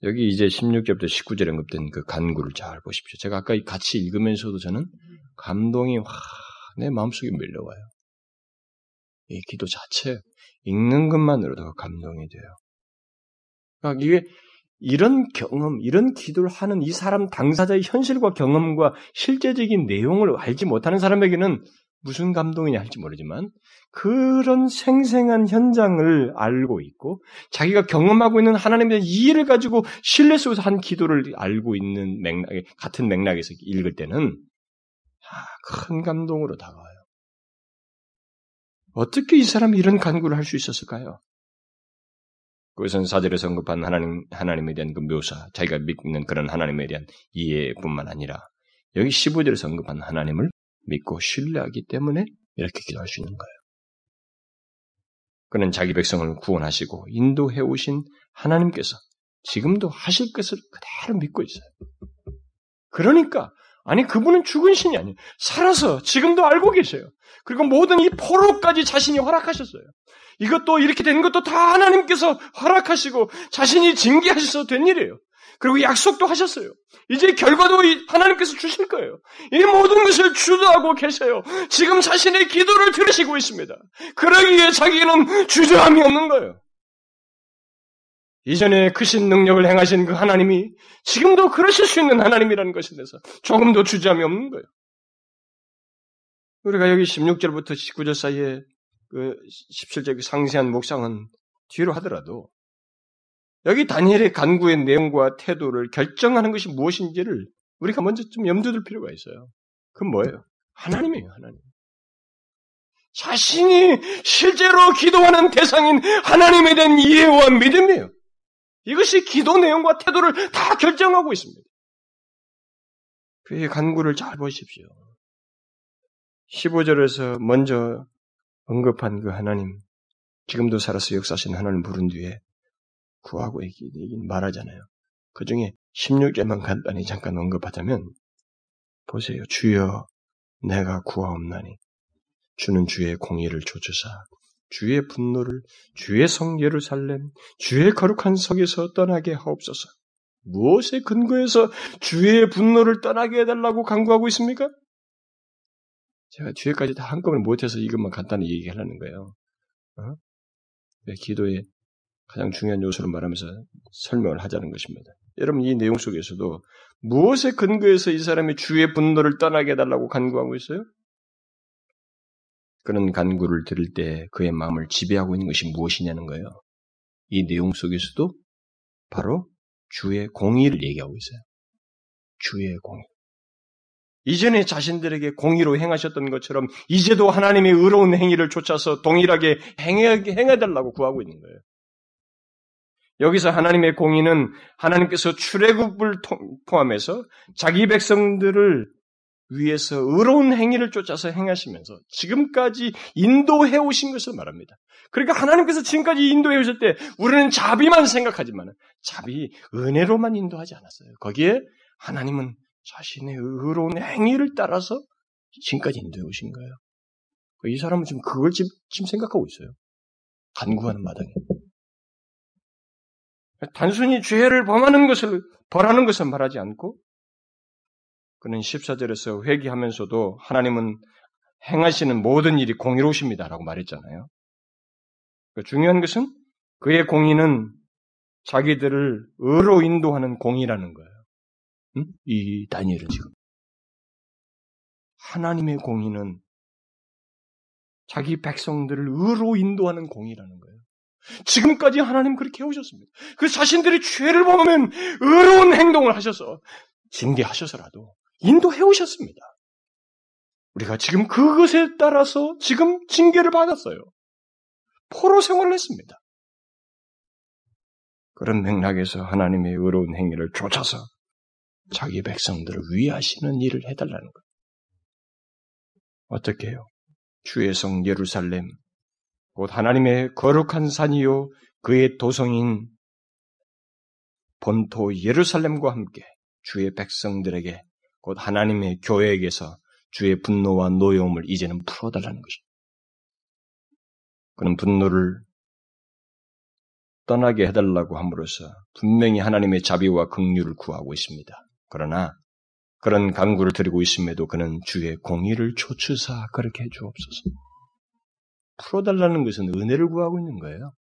S1: 여기 이제 16절부터 19절에 언급된 그 간구를 잘 보십시오. 제가 아까 같이 읽으면서도 저는 감동이 확 내 마음속에 밀려와요. 이 기도 자체 읽는 것만으로도 감동이 돼요. 그러니까 이게 이런 경험, 이런 기도를 하는 이 사람 당사자의 현실과 경험과 실제적인 내용을 알지 못하는 사람에게는 무슨 감동이냐 할지 모르지만 그런 생생한 현장을 알고 있고 자기가 경험하고 있는 하나님의 이해를 가지고 신뢰 속에서 한 기도를 알고 있는 맥락, 같은 맥락에서 읽을 때는 큰 감동으로 다가와요. 어떻게 이 사람이 이런 간구를 할 수 있었을까요? 그것은 사절에서 언급한 하나님, 하나님에 대한 그 묘사, 자기가 믿는 그런 하나님에 대한 이해뿐만 아니라 여기 15절에서 언급한 하나님을 믿고 신뢰하기 때문에 이렇게 기도할 수 있는 거예요. 그는 자기 백성을 구원하시고 인도해 오신 하나님께서 지금도 하실 것을 그대로 믿고 있어요. 그러니까 아니 그분은 죽은 신이 아니에요. 살아서 지금도 알고 계세요. 그리고 모든 이 포로까지 자신이 허락하셨어요. 이것도 이렇게 된 것도 다 하나님께서 허락하시고 자신이 징계하셔서 된 일이에요. 그리고 약속도 하셨어요. 이제 결과도 하나님께서 주실 거예요. 이 모든 것을 주도하고 계세요. 지금 자신의 기도를 들으시고 있습니다. 그러기에 자기는 주저함이 없는 거예요. 이전에 크신 능력을 행하신 그 하나님이 지금도 그러실 수 있는 하나님이라는 것에 대해서 조금도 주저함이 없는 거예요. 우리가 여기 16절부터 19절 사이에 그 17절 그 상세한 묵상은 뒤로 하더라도 여기 다니엘의 간구의 내용과 태도를 결정하는 것이 무엇인지를 우리가 먼저 좀 염두에 둘 필요가 있어요. 그건 뭐예요? 하나님이에요, 하나님. 자신이 실제로 기도하는 대상인 하나님에 대한 이해와 믿음이에요. 이것이 기도 내용과 태도를 다 결정하고 있습니다. 그의 간구를 잘 보십시오. 15절에서 먼저 언급한 그 하나님, 지금도 살아서 역사하신 하나님 부른 뒤에 구하고 얘긴 말하잖아요. 그 중에 16절만 간단히 잠깐 언급하자면, 보세요. 주여, 내가 구하옵나니, 주는 주의 공의를 조주사, 주의 분노를 주의 성 예루살렘, 주의 거룩한 성에서 떠나게 하옵소서. 무엇에 근거해서 주의 분노를 떠나게 해달라고 강구하고 있습니까? 제가 뒤에까지 다 한꺼번에 못해서 이것만 간단히 얘기하려는 거예요. 어? 기도의 가장 중요한 요소를 말하면서 설명을 하자는 것입니다. 여러분 이 내용 속에서도 무엇에 근거해서 이 사람이 주의 분노를 떠나게 해달라고 간구하고 있어요? 그런 간구를 들을 때 그의 마음을 지배하고 있는 것이 무엇이냐는 거예요. 이 내용 속에서도 바로 주의 공의를 얘기하고 있어요. 주의 공의. 이전에 자신들에게 공의로 행하셨던 것처럼 이제도 하나님의 의로운 행위를 쫓아서 동일하게 행해달라고 구하고 있는 거예요. 여기서 하나님의 공의는 하나님께서 출애굽을 포함해서 자기 백성들을 위해서 의로운 행위를 쫓아서 행하시면서 지금까지 인도해 오신 것을 말합니다. 그러니까 하나님께서 지금까지 인도해 오실 때 우리는 자비만 생각하지만 자비 은혜로만 인도하지 않았어요. 거기에 하나님은 자신의 의로운 행위를 따라서 지금까지 인도해 오신 거예요. 이 사람은 지금 그걸 지금, 생각하고 있어요. 간구하는 마당에. 단순히 죄를 범하는 것을 벌하는 것을 말하지 않고 그는 14절에서 회개하면서도 하나님은 행하시는 모든 일이 공의로우십니다라고 말했잖아요. 그러니까 중요한 것은 그의 공의는 자기들을 의로 인도하는 공의라는 거예요. 응? 이 다니엘은 지금 하나님의 공의는 자기 백성들을 의로 인도하는 공의라는 거예요. 지금까지 하나님 그렇게 해오셨습니다. 그 자신들이 죄를 범하면 의로운 행동을 하셔서 징계하셔서라도 인도해 오셨습니다. 우리가 지금 그것에 따라서 지금 징계를 받았어요. 포로 생활을 했습니다. 그런 맥락에서 하나님의 의로운 행위를 쫓아서 자기 백성들을 위하시는 일을 해달라는 것. 어떻게 해요? 주의 성 예루살렘, 곧 하나님의 거룩한 산이요, 그의 도성인 본토 예루살렘과 함께 주의 백성들에게 곧 하나님의 교회에게서 주의 분노와 노여움을 이제는 풀어달라는 것입니다. 그는 분노를 떠나게 해달라고 함으로써 분명히 하나님의 자비와 긍휼을 구하고 있습니다. 그러나 그런 강구를 드리고 있음에도 그는 주의 공의를 초추사 그렇게 해주옵소서. 풀어달라는 것은 은혜를 구하고 있는 거예요.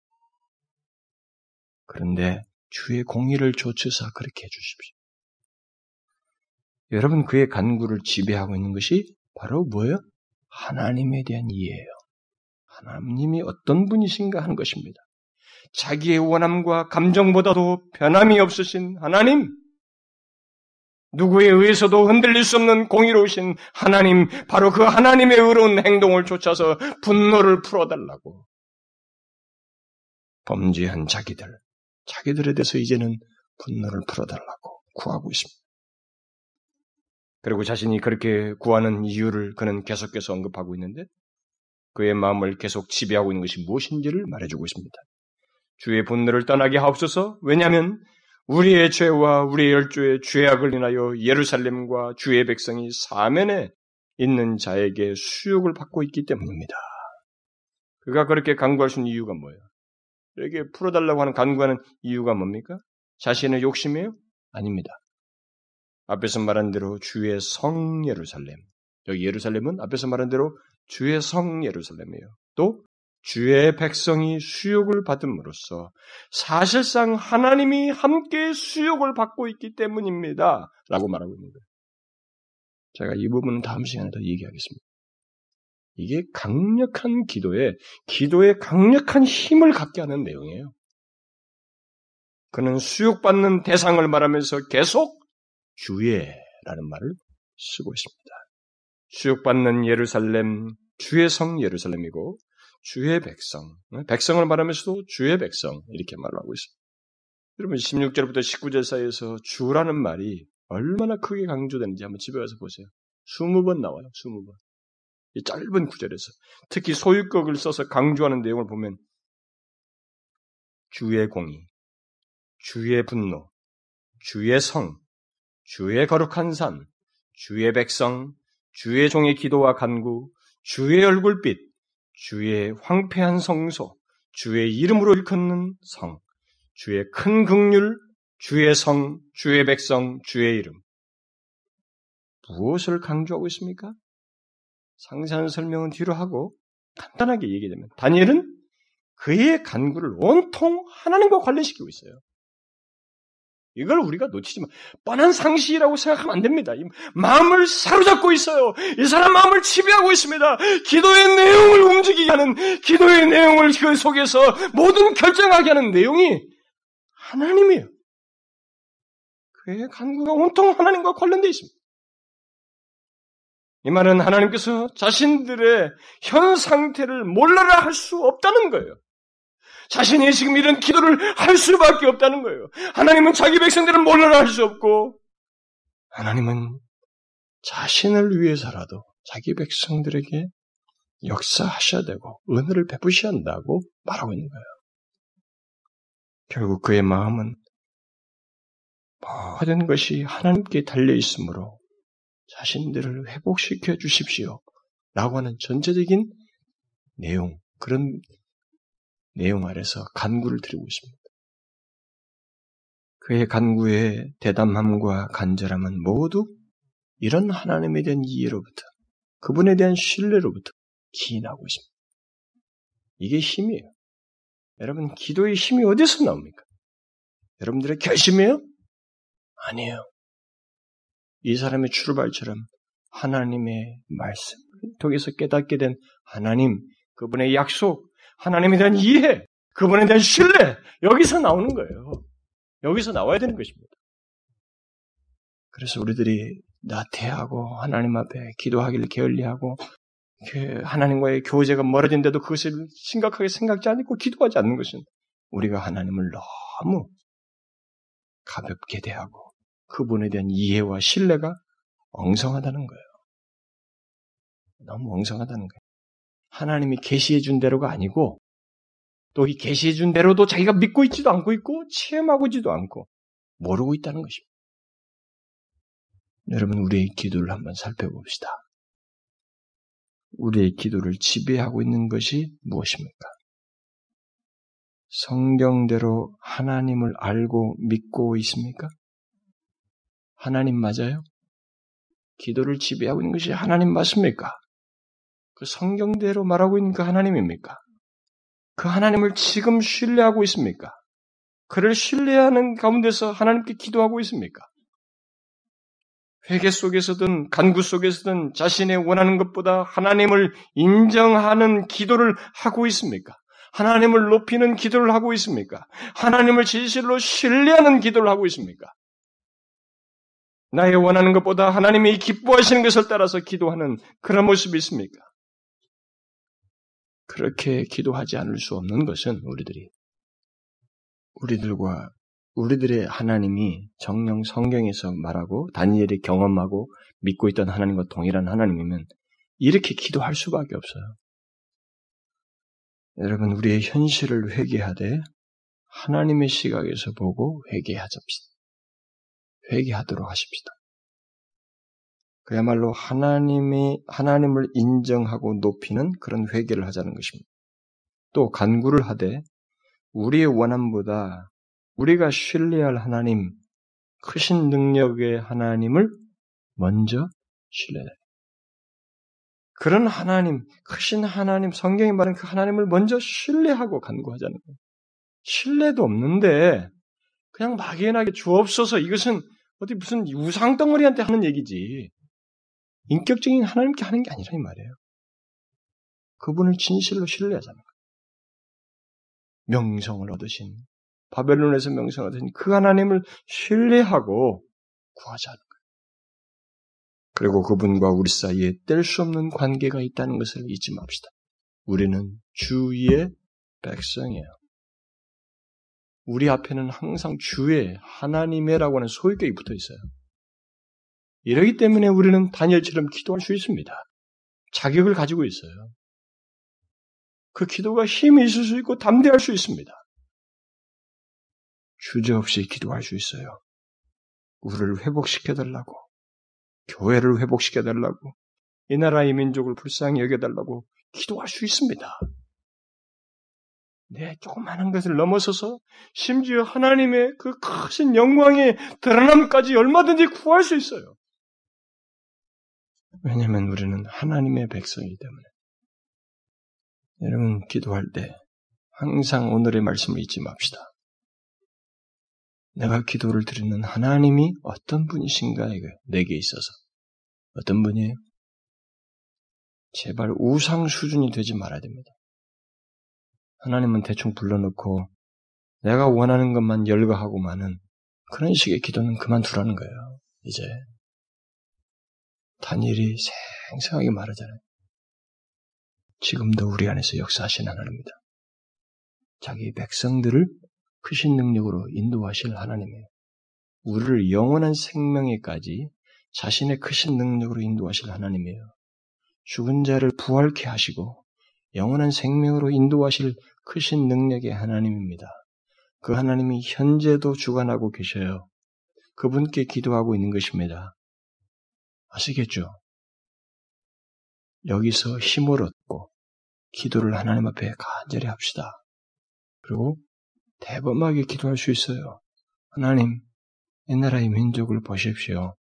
S1: 그런데 주의 공의를 조치사 그렇게 해주십시오. 여러분 그의 간구를 지배하고 있는 것이 바로 뭐예요? 하나님에 대한 이해예요. 하나님이 어떤 분이신가 하는 것입니다. 자기의 원함과 감정보다도 변함이 없으신 하나님, 누구에 의해서도 흔들릴 수 없는 공의로우신 하나님, 바로 그 하나님의 의로운 행동을 쫓아서 분노를 풀어달라고. 범죄한 자기들, 자기들에 대해서 이제는 분노를 풀어달라고 구하고 있습니다. 그리고 자신이 그렇게 구하는 이유를 그는 계속해서 언급하고 있는데 그의 마음을 계속 지배하고 있는 것이 무엇인지를 말해주고 있습니다. 주의 분노를 떠나게 하옵소서. 왜냐하면 우리의 죄와 우리의 열조의 죄악을 인하여 예루살렘과 주의 백성이 사면에 있는 자에게 수욕을 받고 있기 때문입니다. 그가 그렇게 간구할 수 있는 이유가 뭐예요? 이렇게 풀어달라고 하는 간구하는 이유가 뭡니까? 자신의 욕심이에요? 아닙니다. 앞에서 말한 대로 주의 성 예루살렘. 여기 예루살렘은 앞에서 말한 대로 주의 성 예루살렘이에요. 또 주의 백성이 수욕을 받음으로써 사실상 하나님이 함께 수욕을 받고 있기 때문입니다. 라고 말하고 있는 거예요. 제가 이 부분은 다음 시간에 더 얘기하겠습니다. 이게 강력한 기도에, 기도에 강력한 힘을 갖게 하는 내용이에요. 그는 수욕받는 대상을 말하면서 계속 주의라는 말을 쓰고 있습니다. 수욕받는 예루살렘, 주의 성 예루살렘이고, 주의 백성, 백성을 말하면서도 주의 백성, 이렇게 말하고 있습니다. 여러분, 16절부터 19절 사이에서 주라는 말이 얼마나 크게 강조되는지 한번 집에 가서 보세요. 20번 나와요, 20번. 이 짧은 구절에서. 특히 소유격을 써서 강조하는 내용을 보면, 주의 공의, 주의 분노, 주의 성, 주의 거룩한 산, 주의 백성, 주의 종의 기도와 간구, 주의 얼굴빛, 주의 황폐한 성소, 주의 이름으로 일컫는 성, 주의 큰 극률, 주의 성, 주의 백성, 주의 이름. 무엇을 강조하고 있습니까? 상세한 설명은 뒤로 하고 간단하게 얘기되면 다니엘은 그의 간구를 온통 하나님과 관련시키고 있어요. 이걸 우리가 놓치지 마. 뻔한 상식이라고 생각하면 안 됩니다. 마음을 사로잡고 있어요. 이 사람 마음을 지배하고 있습니다. 기도의 내용을 움직이게 하는, 기도의 내용을 그 속에서 모든 결정하게 하는 내용이 하나님이에요. 그의 간구가 온통 하나님과 관련되어 있습니다. 이 말은 하나님께서 자신들의 현 상태를 몰라라 할 수 없다는 거예요. 자신이 지금 이런 기도를 할 수밖에 없다는 거예요. 하나님은 자기 백성들을 몰라라 할 수 없고, 하나님은 자신을 위해서라도 자기 백성들에게 역사하셔야 되고, 은혜를 베푸셔야 한다고 말하고 있는 거예요. 결국 그의 마음은 모든 것이 하나님께 달려 있으므로 자신들을 회복시켜 주십시오. 라고 하는 전체적인 내용, 그런 내용 아래서 간구를 드리고 있습니다. 그의 간구의 대담함과 간절함은 모두 이런 하나님에 대한 이해로부터, 그분에 대한 신뢰로부터 기인하고 있습니다. 이게 힘이에요. 여러분, 기도의 힘이 어디서 나옵니까? 여러분들의 결심이에요? 아니에요. 이 사람의 출발처럼 하나님의 말씀, 통해서 깨닫게 된 하나님, 그분의 약속, 하나님에 대한 이해, 그분에 대한 신뢰, 여기서 나오는 거예요. 여기서 나와야 되는 것입니다. 그래서 우리들이 나태하고 하나님 앞에 기도하기를 게을리하고 그 하나님과의 교제가 멀어진데도 그것을 심각하게 생각지 않고 기도하지 않는 것은 우리가 하나님을 너무 가볍게 대하고 그분에 대한 이해와 신뢰가 엉성하다는 거예요. 너무 엉성하다는 거예요. 하나님이 계시해 준 대로가 아니고 또 이 계시해 준 대로도 자기가 믿고 있지도 않고 있고 체험하고 있지도 않고 모르고 있다는 것입니다. 여러분 우리의 기도를 한번 살펴봅시다. 우리의 기도를 지배하고 있는 것이 무엇입니까? 성경대로 하나님을 알고 믿고 있습니까? 하나님 맞아요? 기도를 지배하고 있는 것이 하나님 맞습니까? 그 성경대로 말하고 있는 그 하나님입니까? 그 하나님을 지금 신뢰하고 있습니까? 그를 신뢰하는 가운데서 하나님께 기도하고 있습니까? 회개 속에서든 간구 속에서든 자신의 원하는 것보다 하나님을 인정하는 기도를 하고 있습니까? 하나님을 높이는 기도를 하고 있습니까? 하나님을 진실로 신뢰하는 기도를 하고 있습니까? 나의 원하는 것보다 하나님이 기뻐하시는 것을 따라서 기도하는 그런 모습이 있습니까? 그렇게 기도하지 않을 수 없는 것은 우리들이 우리들과 우리들의 하나님이 정령 성경에서 말하고 다니엘이 경험하고 믿고 있던 하나님과 동일한 하나님이면 이렇게 기도할 수밖에 없어요. 여러분 우리의 현실을 회개하되 하나님의 시각에서 보고 회개하십시다. 회개하도록 하십시다. 그야말로 하나님이 하나님을 인정하고 높이는 그런 회개를 하자는 것입니다. 또 간구를 하되 우리의 원함보다 우리가 신뢰할 하나님, 크신 능력의 하나님을 먼저 신뢰해. 그런 하나님, 크신 하나님, 성경이 말하는 그 하나님을 먼저 신뢰하고 간구하자는 거예요. 신뢰도 없는데 그냥 막연하게 주옵소서 이것은 어디 무슨 우상 덩어리한테 하는 얘기지. 인격적인 하나님께 하는 게 아니라 이 말이에요. 그분을 진실로 신뢰하자는 거예요. 명성을 얻으신, 바벨론에서 명성을 얻으신 그 하나님을 신뢰하고 구하자는 거예요. 그리고 그분과 우리 사이에 뗄 수 없는 관계가 있다는 것을 잊지 맙시다. 우리는 주의 백성이에요. 우리 앞에는 항상 주의 하나님의라고 하는 소유격이 붙어 있어요. 이러기 때문에 우리는 다니엘처럼 기도할 수 있습니다. 자격을 가지고 있어요. 그 기도가 힘이 있을 수 있고 담대할 수 있습니다. 주저없이 기도할 수 있어요. 우리를 회복시켜달라고, 교회를 회복시켜달라고, 이 나라의 민족을 불쌍히 여겨달라고 기도할 수 있습니다. 내 조그마한 것을 넘어서서 심지어 하나님의 그 크신 영광의 드러남까지 얼마든지 구할 수 있어요. 왜냐하면 우리는 하나님의 백성이기 때문에. 여러분, 기도할 때 항상 오늘의 말씀을 잊지 맙시다. 내가 기도를 드리는 하나님이 어떤 분이신가, 이거, 내게 있어서. 어떤 분이에요? 제발 우상 수준이 되지 말아야 됩니다. 하나님은 대충 불러놓고 내가 원하는 것만 열거하고만은 그런 식의 기도는 그만두라는 거예요. 이제 다니엘이 생생하게 말하잖아요. 지금도 우리 안에서 역사하신 하나님입니다. 자기 백성들을 크신 능력으로 인도하실 하나님이에요. 우리를 영원한 생명에까지 자신의 크신 능력으로 인도하실 하나님이에요. 죽은 자를 부활케 하시고 영원한 생명으로 인도하실 크신 능력의 하나님입니다. 그 하나님이 현재도 주관하고 계셔요. 그분께 기도하고 있는 것입니다. 아시겠죠? 여기서 힘을 얻고 기도를 하나님 앞에 간절히 합시다. 그리고 대범하게 기도할 수 있어요. 하나님, 이 나라의 민족을 보십시오.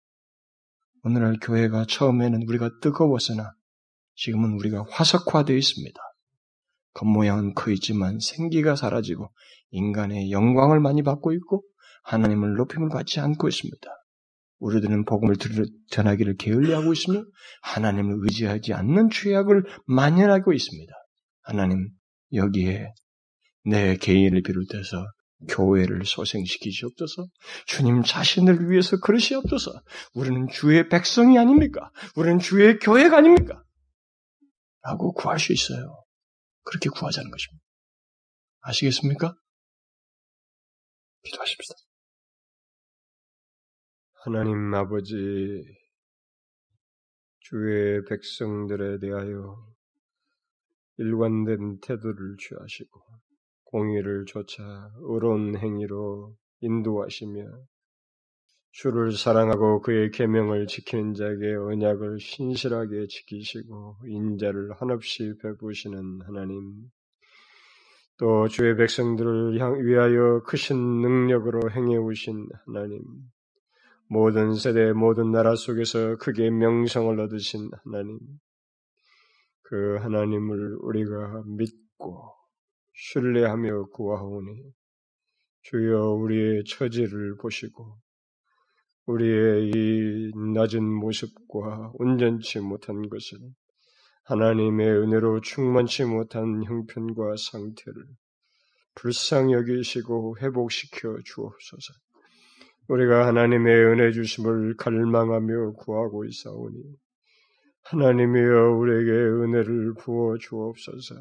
S1: 오늘날 교회가 처음에는 우리가 뜨거웠으나 지금은 우리가 화석화되어 있습니다. 겉모양은 커 있지만 생기가 사라지고 인간의 영광을 많이 받고 있고 하나님을 높임을 받지 않고 있습니다. 우리들은 복음을 전하기를 게을리하고 있으며 하나님을 의지하지 않는 죄악을 만연하고 있습니다. 하나님 여기에 내 개인을 비롯해서 교회를 소생시키시옵소서. 주님 자신을 위해서 그러시옵소서. 우리는 주의 백성이 아닙니까? 우리는 주의 교회가 아닙니까? 라고 구할 수 있어요. 그렇게 구하자는 것입니다. 아시겠습니까? 기도하십시다. 하나님 아버지, 주의 백성들에 대하여 일관된 태도를 취하시고 공의를 조차 의로운 행위로 인도하시며 주를 사랑하고 그의 계명을 지키는 자에게 언약을 신실하게 지키시고 인자를 한없이 베푸시는 하나님 또 주의 백성들을 향 위하여 크신 능력으로 행해 오신 하나님 모든 세대 모든 나라 속에서 크게 명성을 얻으신 하나님
S2: 그 하나님을 우리가 믿고 신뢰하며 구하오니 주여 우리의 처지를 보시고 우리의 이 낮은 모습과 온전치 못한 것을 하나님의 은혜로 충만치 못한 형편과 상태를 불쌍히 여기시고 회복시켜 주옵소서. 우리가 하나님의 은혜 주심을 갈망하며 구하고 있사오니 하나님이여 우리에게 은혜를 부어 주옵소서.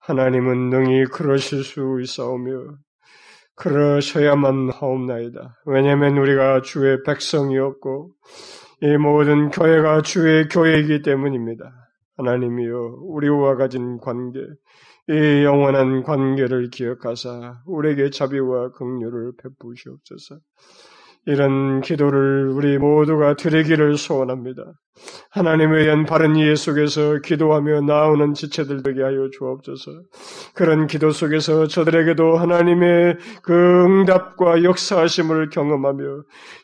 S2: 하나님은 능히 그러실 수 있사오며 그러셔야만 하옵나이다. 왜냐하면 우리가 주의 백성이었고 이 모든 교회가 주의 교회이기 때문입니다. 하나님이여 우리와 가진 관계, 이 영원한 관계를 기억하사 우리에게 자비와 긍휼을 베푸시옵소서. 이런 기도를 우리 모두가 드리기를 소원합니다. 하나님에 대한 바른 이해 속에서 기도하며 나오는 지체들 되게 하여 주옵소서. 그런 기도 속에서 저들에게도 하나님의 그 응답과 역사하심을 경험하며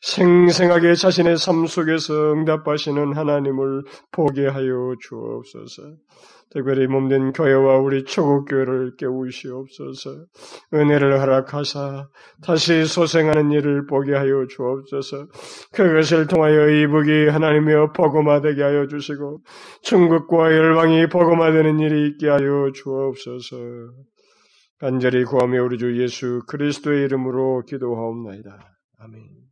S2: 생생하게 자신의 삶 속에서 응답하시는 하나님을 보게 하여 주옵소서. 특별히 몸된 교회와 우리 초국교회를 깨우시옵소서. 은혜를 허락하사 다시 소생하는 일을 보게 하여 주옵소서. 그것을 통하여 이북이 하나님의 복음화되게 하여 주시고 중국과 열방이 복음화되는 일이 있게 하여 주옵소서. 간절히 구하며 우리 주 예수 그리스도의 이름으로 기도하옵나이다. 아멘.